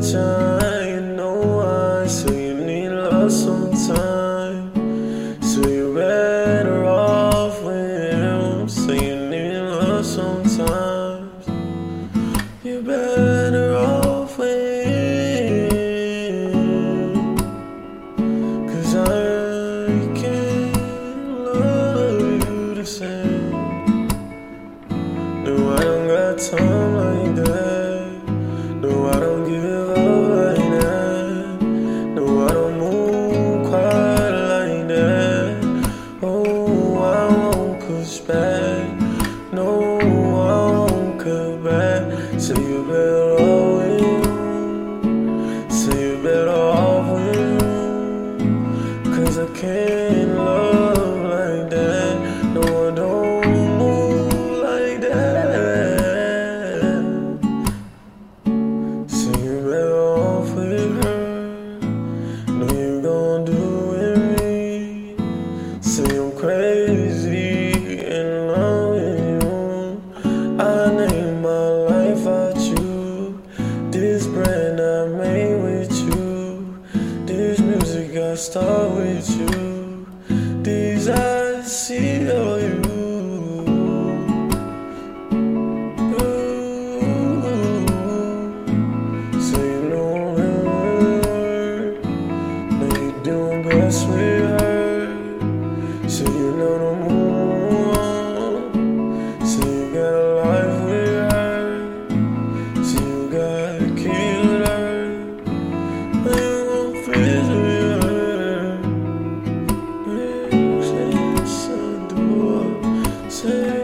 touch, I know why. So you need love sometime. So you're better off with him. So you need love sometimes. You're better off with him. Cause I can't love you the same. No, I don't got time like that. So you better off with I can't love like that. No, I don't move like that. You better off with her. You gon' do with me. Say I'm crazy in love with you. I name my start with you. These eyes see all you. say